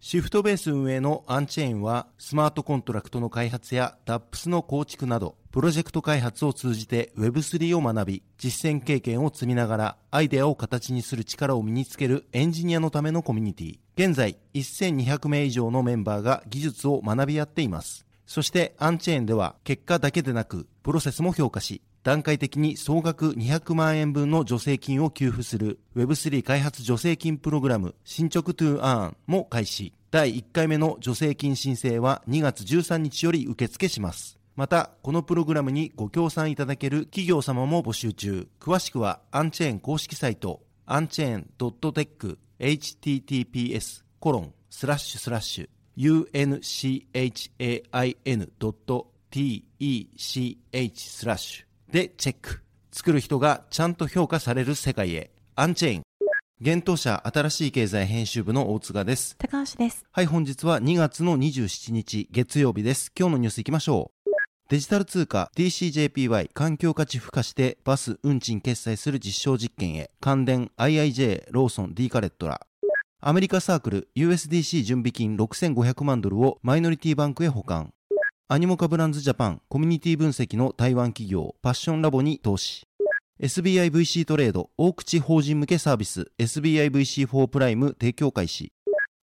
シフトベース運営のアンチェーンは、スマートコントラクトの開発や DApps の構築など、プロジェクト開発を通じて Web3 を学び、実践経験を積みながら、アイデアを形にする力を身につけるエンジニアのためのコミュニティ。現在、1200名以上のメンバーが技術を学び合っています。そしてアンチェーンでは結果だけでなくプロセスも評価し、段階的に総額200万円分の助成金を給付する Web3 開発助成金プログラム進捗 to earn も開始。第1回目の助成金申請は2月13日より受付します。また、このプログラムにご協賛いただける企業様も募集中。詳しくは、アンチェーン公式サイト、アンチェーン .tech https コロンスラッシュスラッシュ unchain.tech スラッシュでチェック。作る人がちゃんと評価される世界へ。アンチェイン。現当社新しい経済編集部の大塚です。高橋です。はい、本日は2月の27日月曜日です。今日のニュースいきましょう。デジタル通貨 DCJPY 環境価値付加してバス運賃決済する実証実験へ関電 IIJ ローソン D カレットラアメリカサークル USDC 準備金6500万ドルをマイノリティバンクへ保管アニモカブランズジャパンコミュニティ分析の台湾企業パッションラボに投資。SBIVC トレード大口法人向けサービス SBIVC4 プライム提供開始。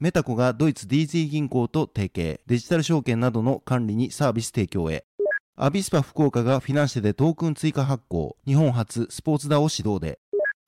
メタコがドイツ DZ 銀行と提携。デジタル証券などの管理にサービス提供へ。アビスパ福岡がフィナンシェでトークン追加発行。日本初スポーツダを指導で。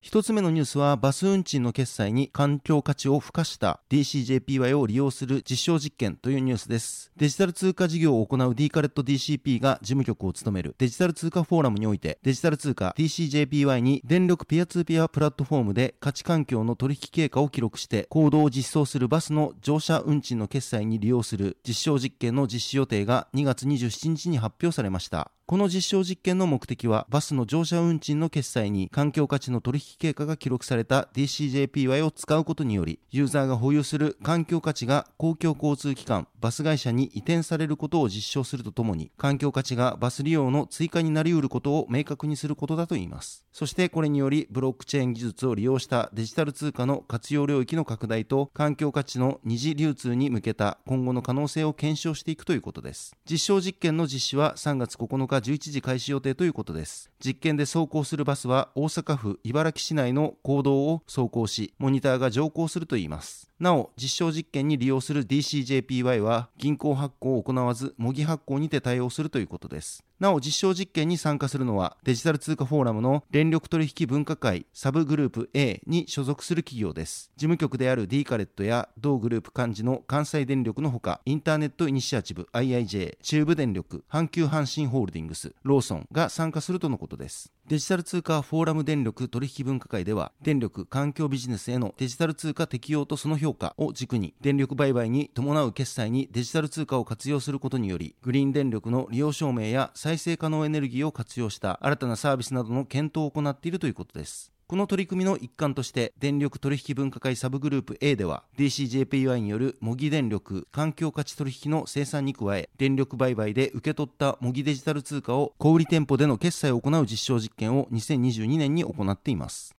一つ目のニュースは、バス運賃の決済に環境価値を付加した DCJPY を利用する実証実験というニュースです。デジタル通貨事業を行う D カレット DCP が事務局を務めるデジタル通貨フォーラムにおいて、デジタル通貨 DCJPY に電力ピアツーピアプラットフォームで価値環境の取引経過を記録して行動を実装するバスの乗車運賃の決済に利用する実証実験の実施予定が2月27日に発表されました。この実証実験の目的は、バスの乗車運賃の決済に環境価値の取引経過が記録された DCJPY を使うことにより、ユーザーが保有する環境価値が公共交通機関、バス会社に移転されることを実証するとともに、環境価値がバス利用の追加になり得ることを明確にすることだといいます。そしてこれにより、ブロックチェーン技術を利用したデジタル通貨の活用領域の拡大と、環境価値の二次流通に向けた今後の可能性を検証していくということです。実証実験の実施は3月9日11時開始予定ということです。実験で走行するバスは大阪府茨木市内の公道を走行し、モニターが乗降するといいます。なお、実証実験に利用する DCJPY は銀行発行を行わず、模擬発行にて対応するということです。なお、実証実験に参加するのは、デジタル通貨フォーラムの電力取引分科会サブグループ A に所属する企業です。事務局である D カレットや同グループ幹事の関西電力のほか、インターネットイニシアチブ IIJ、中部電力、阪急阪神ホールディングス、ローソンが参加するとのことです。デジタル通貨フォーラム電力取引分科会では、電力環境ビジネスへのデジタル通貨適用とその評価を軸に、電力売買に伴う決済にデジタル通貨を活用することにより、グリーン電力の利用証明や再生可能エネルギーを活用した新たなサービスなどの検討を行っているということです。この取り組みの一環として電力取引分科会サブグループ A では DCJPY による模擬電力環境価値取引の生産に加え電力売買で受け取った模擬デジタル通貨を小売店舗での決済を行う実証実験を2022年に行っています。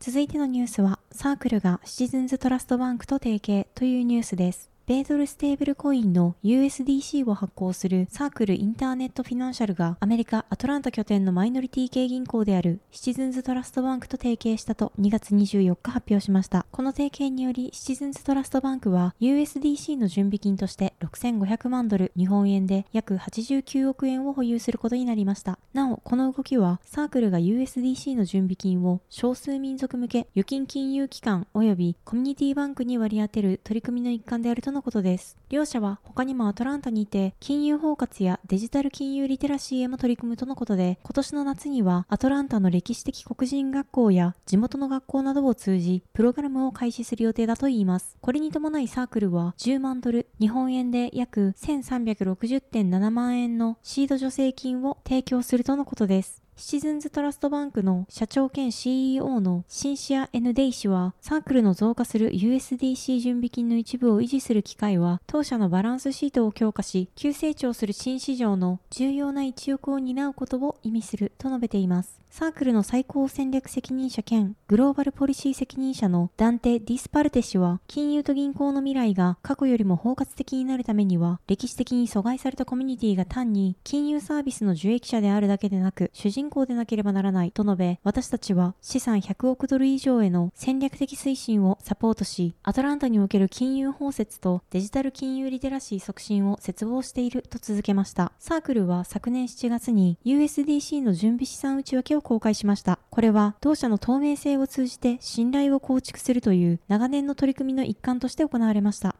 続いてのニュースはサークルがシチズンズトラストバンクと提携というニュースです。米ドルステーブルコインの USDC を発行するサークルインターネットフィナンシャルがアメリカ・アトランタ拠点のマイノリティ系銀行であるシチズンズトラストバンクと提携したと2月24日発表しました。この提携によりシチズンズトラストバンクは USDC の準備金として6500万ドル日本円で約89億円を保有することになりました。なお、この動きはサークルが USDC の準備金を少数民族向け預金金融機関及びコミュニティバンクに割り当てる取り組みの一環であるとのことです。両社は他にもアトランタにいて、金融包括やデジタル金融リテラシーへも取り組むとのことで、今年の夏にはアトランタの歴史的黒人学校や地元の学校などを通じ、プログラムを開始する予定だといいます。これに伴いサークルは10万ドル、日本円で約1360.7万円のシード助成金を提供するとのことです。シチズンズトラストバンクの社長兼 CEO のシンシア・エヌ・デイ氏は、サークルの増加する USDC 準備金の一部を維持する機会は、当社のバランスシートを強化し、急成長する新市場の重要な一翼を担うことを意味すると述べています。サークルの最高戦略責任者兼グローバルポリシー責任者のダンテ・ディスパルテ氏は、金融と銀行の未来が過去よりも包括的になるためには、歴史的に阻害されたコミュニティが単に金融サービスの受益者であるだけでなく、主人公でなければならないと述べ、私たちは資産100億ドル以上への戦略的推進をサポートし、アトランタにおける金融包摂とデジタル金融リテラシー促進を切望していると続けました。サークルは昨年7月に USDC の準備資産内訳を公開しました。これは同社の透明性を通じて信頼を構築するという長年の取り組みの一環として行われました。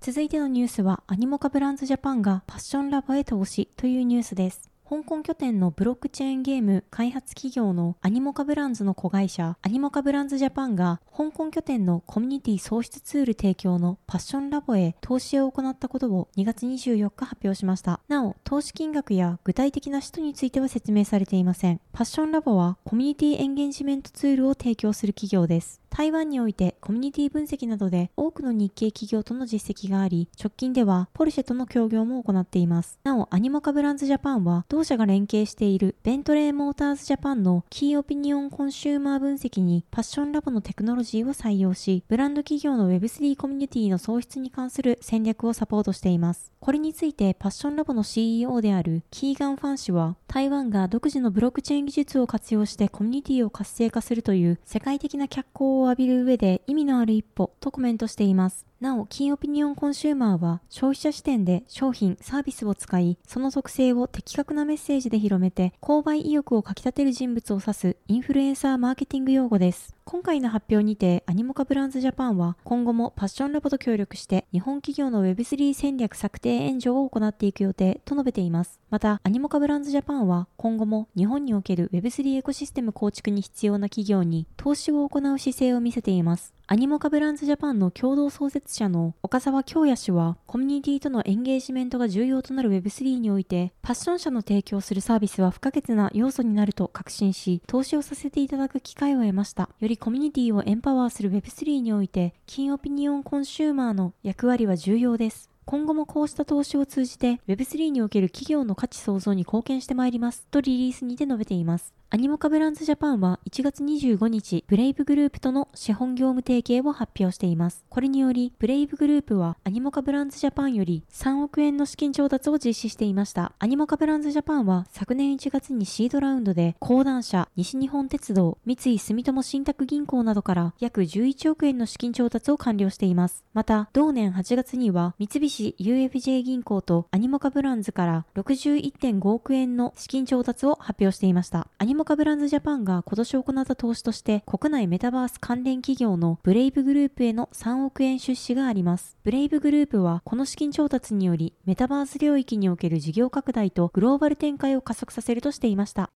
続いてのニュースはアニモカブランズジャパンがパッションラボへ投資というニュースです。香港拠点のブロックチェーンゲーム開発企業のアニモカブランズの子会社アニモカブランズジャパンが香港拠点のコミュニティ創出ツール提供のパッションラボへ投資を行ったことを2月24日発表しました。なお、投資金額や具体的な使途については説明されていません。パッションラボはコミュニティエンゲージメントツールを提供する企業です。台湾においてコミュニティ分析などで多くの日系企業との実績があり、直近ではポルシェとの協業も行っています。なお、アニモカブランズジャパンは同社が連携しているベントレーモーターズジャパンのキーオピニオンコンシューマー分析にパッションラボのテクノロジーを採用し、ブランド企業の Web3 コミュニティの創出に関する戦略をサポートしています。これについてパッションラボの CEO であるキーガン・ファン氏は、台湾が独自のブロックチェーン技術を活用してコミュニティを活性化するという世界的な脚光をを浴びる上で意味のある一歩とコメントしています。なお、キーオピニオンコンシューマーは消費者視点で商品、サービスを使い、その特性を的確なメッセージで広めて、購買意欲をかき立てる人物を指すインフルエンサーマーケティング用語です。今回の発表にて、アニモカブランズジャパンは今後もパッションラボと協力して日本企業の Web3 戦略策定援助を行っていく予定と述べています。また、アニモカブランズジャパンは今後も日本における Web3 エコシステム構築に必要な企業に投資を行う姿勢を見せています。アニモカブランズジャパンの共同創設者の岡澤恭弥氏は、コミュニティとのエンゲージメントが重要となる Web3 において、パッション社の提供するサービスは不可欠な要素になると確信し、投資をさせていただく機会を得ました。よりコミュニティをエンパワーする Web3 において、キーオピニオンコンシューマーの役割は重要です。今後もこうした投資を通じて Web3 における企業の価値創造に貢献してまいりますとリリースにて述べています。アニモカブランズジャパンは1月25日、ブレイブグループとの資本業務提携を発表しています。これにより、ブレイブグループはアニモカブランズジャパンより3億円の資金調達を実施していました。アニモカブランズジャパンは昨年1月にシードラウンドで、講談社、西日本鉄道、三井住友信託銀行などから約11億円の資金調達を完了しています。また、同年8月には三菱 UFJ 銀行とアニモカブランズから61.5億円の資金調達を発表していました。モカブランズジャパンが今年行った投資として国内メタバース関連企業のブレイブグループへの3億円出資があります。ブレイブグループはこの資金調達によりメタバース領域における事業拡大とグローバル展開を加速させるとしていました。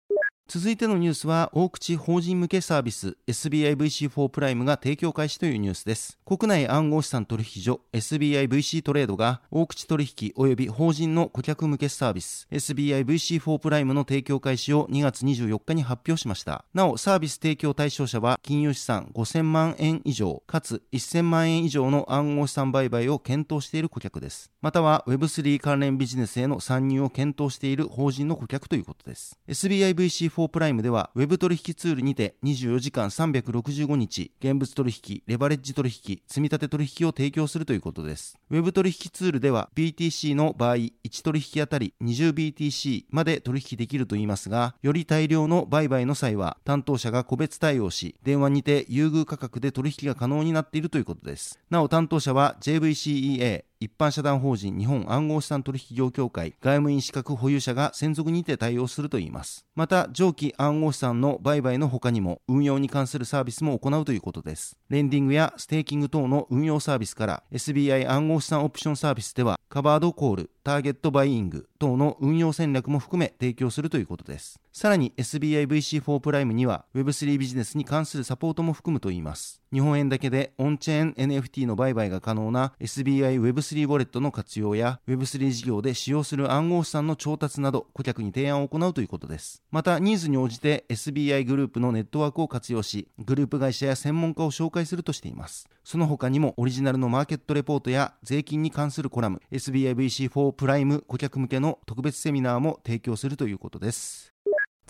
続いてのニュースは、大口法人向けサービス SBIVC4 プライムが提供開始というニュースです。国内暗号資産取引所 SBIVC トレードが大口取引及び法人の顧客向けサービス SBIVC4 プライムの提供開始を2月24日に発表しました。なお、サービス提供対象者は金融資産5000万円以上、かつ1000万円以上の暗号資産売買を検討している顧客です。または Web3 関連ビジネスへの参入を検討している法人の顧客ということです。SBIVC4 4プライムでは、ウェブ取引ツールにて24時間365日、現物取引、レバレッジ取引、積立取引を提供するということです。ウェブ取引ツールでは、BTC の場合、1取引あたり 20BTC まで取引できるといいますが、より大量の売買の際は、担当者が個別対応し、電話にて優遇価格で取引が可能になっているということです。なお、担当者は JVCEA、一般社団法人日本暗号資産取引業協会外務員資格保有者が専属にて対応するといいます。また、上記暗号資産の売買の他にも運用に関するサービスも行うということです。レンディングやステーキング等の運用サービスから SBI 暗号資産オプションサービスではカバードコール、ターゲットバイイング等の運用戦略も含め提供するということです。さらに SBIVC4 プライムには Web3 ビジネスに関するサポートも含むといいます。日本円だけでオンチェーン NFT の売買が可能な SBI Web3 ウォレットの活用や Web3 事業で使用する暗号資産の調達など顧客に提案を行うということです。またニーズに応じて SBI グループのネットワークを活用しグループ会社や専門家を紹介するとしています。その他にもオリジナルのマーケットレポートや税金に関するコラム SBIVC4 ププライム顧客向けの特別セミナーも提供するということです。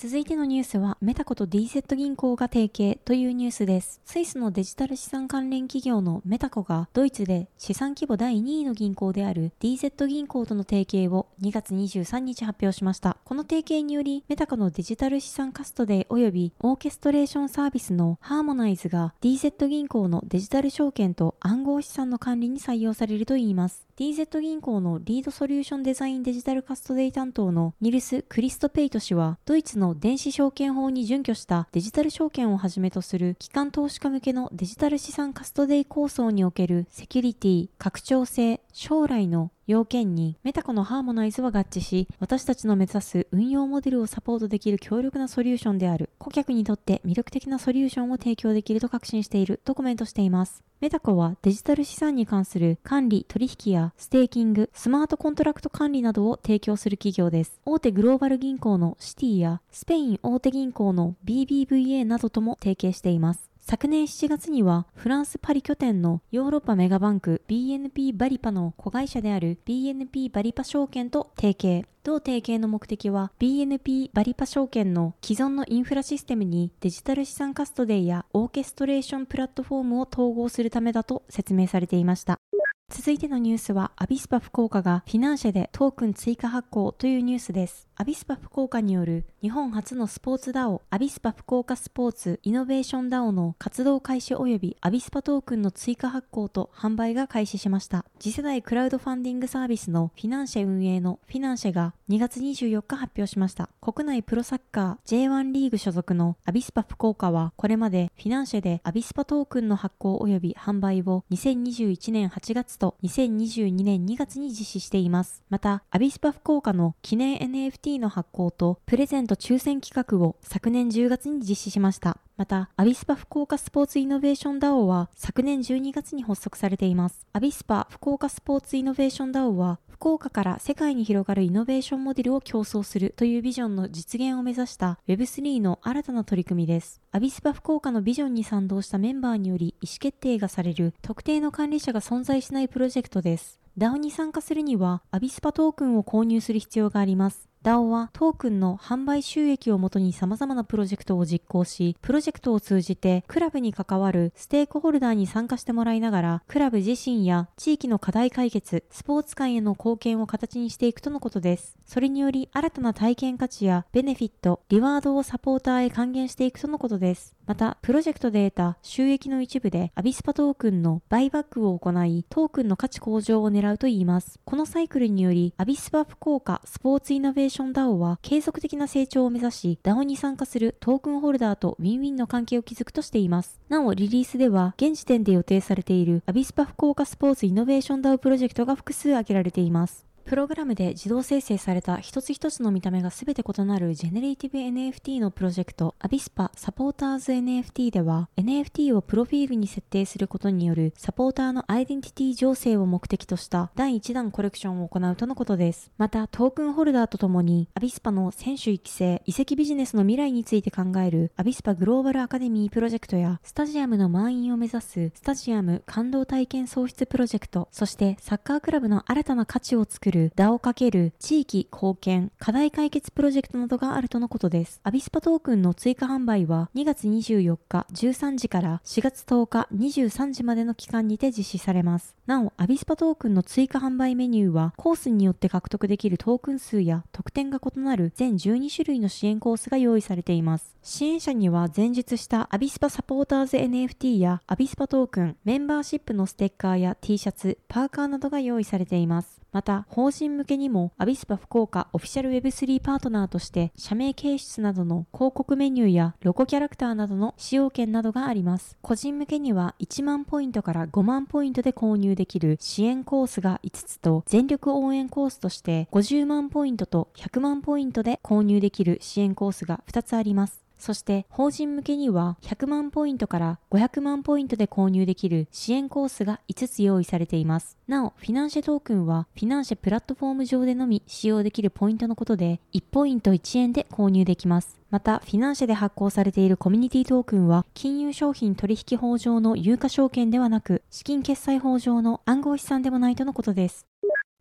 続いてのニュースは、メタコと DZ 銀行が提携というニュースです。スイスのデジタル資産関連企業のメタコが、ドイツで資産規模第2位の銀行である DZ 銀行との提携を2月23日発表しました。この提携により、メタコのデジタル資産カストディ及びオーケストレーションサービスのハーモナイズが DZ 銀行のデジタル証券と暗号資産の管理に採用されるといいます。DZ 銀行のリードソリューションデザインデジタルカストディ担当のニルス・クリストペイト氏は、ドイツの電子証券法に準拠したデジタル証券をはじめとする機関投資家向けのデジタル資産カストディ構想におけるセキュリティ、拡張性、将来の要件にメタコのハーモナイズは合致し、私たちの目指す運用モデルをサポートできる強力なソリューションである。顧客にとって魅力的なソリューションを提供できると確信しているとコメントしています。メタコはデジタル資産に関する管理、取引やステーキング、スマートコントラクト管理などを提供する企業です。大手グローバル銀行のシティやスペイン大手銀行の BBVA などとも提携しています。昨年7月にはフランス・パリ拠点のヨーロッパメガバンク BNP バリパの子会社である BNP バリパ証券と提携。同提携の目的は BNP バリパ証券の既存のインフラシステムにデジタル資産カストデーやオーケストレーションプラットフォームを統合するためだと説明されていました。続いてのニュースは、アビスパ福岡がフィナンシェでトークン追加発行というニュースです。アビスパ福岡による日本初のスポーツ DAO、アビスパ福岡スポーツイノベーション DAO の活動開始及びアビスパトークンの追加発行と販売が開始しました。次世代クラウドファンディングサービスのフィナンシェ運営のフィナンシェが2月24日発表しました。国内プロサッカー J1 リーグ所属のアビスパ福岡はこれまでフィナンシェでアビスパトークンの発行及び販売を2021年8月と2022年2月に実施しています。また、アビスパ福岡の記念 NFT NFT の発行とプレゼント抽選企画を昨年10月に実施しました。また、アビスパ福岡スポーツイノベーション DAO は昨年12月に発足されています。アビスパ福岡スポーツイノベーション DAO は福岡から世界に広がるイノベーションモデルを共創するというビジョンの実現を目指した Web3 の新たな取り組みです。アビスパ福岡のビジョンに賛同したメンバーにより意思決定がされる特定の管理者が存在しないプロジェクトです。DAO に参加するには、アビスパトークンを購入する必要があります。DAO はトークンの販売収益をもとに様々なプロジェクトを実行し、プロジェクトを通じてクラブに関わるステークホルダーに参加してもらいながら、クラブ自身や地域の課題解決、スポーツ界への貢献を形にしていくとのことです。それにより新たな体験価値やベネフィット、リワードをサポーターへ還元していくとのことです。また、プロジェクトで得た収益の一部でアビスパトークンのバイバックを行い、トークンの価値向上を狙うといいます。このサイクルにより、アビスパ福岡スポーツイノベーション DAO は継続的な成長を目指し、DAO に参加するトークンホルダーとウィンウィンの関係を築くとしています。なお、リリースでは、現時点で予定されているアビスパ福岡スポーツイノベーション DAO プロジェクトが複数挙げられています。プログラムで自動生成された一つ一つの見た目が全て異なるジェネレーティブ NFT のプロジェクト、アビスパサポーターズ NFT では、NFT をプロフィールに設定することによるサポーターのアイデンティティ醸成を目的とした第1弾コレクションを行うとのことです。また、トークンホルダーとともに、アビスパの選手育成、移籍ビジネスの未来について考えるアビスパグローバルアカデミープロジェクトや、スタジアムの満員を目指すスタジアム感動体験創出プロジェクト、そしてサッカークラブの新たな価値を作る DAO× 地域貢献課題解決プロジェクトなどがあるとのことです。アビスパトークンの追加販売は2月24日13時から4月10日23時までの期間にて実施されます。なお、アビスパトークンの追加販売メニューはコースによって獲得できるトークン数や特典が異なる全12種類の支援コースが用意されています。支援者には前述したアビスパサポーターズ NFT やアビスパトークン、メンバーシップのステッカーや T シャツ、パーカーなどが用意されています。また、法人向けにも、アビスパ福岡オフィシャル Web3 パートナーとして、社名掲出などの広告メニューやロゴキャラクターなどの使用権などがあります。個人向けには、1万ポイントから5万ポイントで購入できる支援コースが5つと、全力応援コースとして、50万ポイントと100万ポイントで購入できる支援コースが2つあります。そして法人向けには100万ポイントから500万ポイントで購入できる支援コースが5つ用意されています。なお、フィナンシェトークンはフィナンシェプラットフォーム上でのみ使用できるポイントのことで1ポイント1円で購入できます。また、フィナンシェで発行されているコミュニティトークンは、金融商品取引法上の有価証券ではなく、資金決済法上の暗号資産でもないとのことです。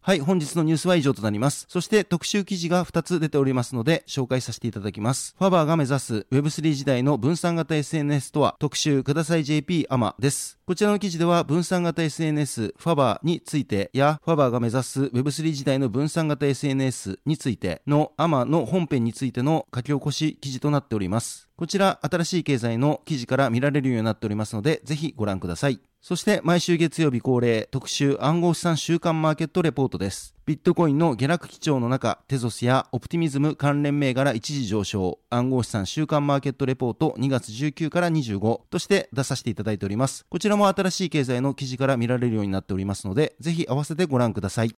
はい、本日のニュースは以上となります。そして特集記事が2つ出ておりますので、紹介させていただきます。ファバーが目指す Web3 時代の分散型 SNS とは、特集ください JP アマです。こちらの記事では分散型 SNS ファバーについてや、ファバーが目指す Web3 時代の分散型 SNS についてのアマの本編についての書き起こし記事となっております。こちら、新しい経済の記事から見られるようになっておりますので、ぜひご覧ください。そして毎週月曜日恒例特集暗号資産週間マーケットレポートです。ビットコインの下落基調の中、テゾスやオプティミズム関連銘柄一時上昇、暗号資産週間マーケットレポート2月19から25として出させていただいております。こちらも新しい経済の記事から見られるようになっておりますので、ぜひ合わせてご覧ください。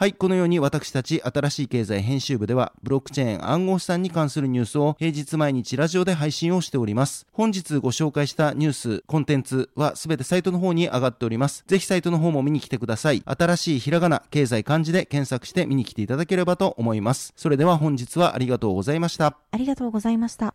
はい、このように私たち新しい経済編集部では、ブロックチェーン暗号資産に関するニュースを平日毎日ラジオで配信をしております。本日ご紹介したニュース、コンテンツはすべてサイトの方に上がっております。ぜひサイトの方も見に来てください。新しいひらがな、経済漢字で検索して見に来ていただければと思います。それでは本日はありがとうございました。ありがとうございました。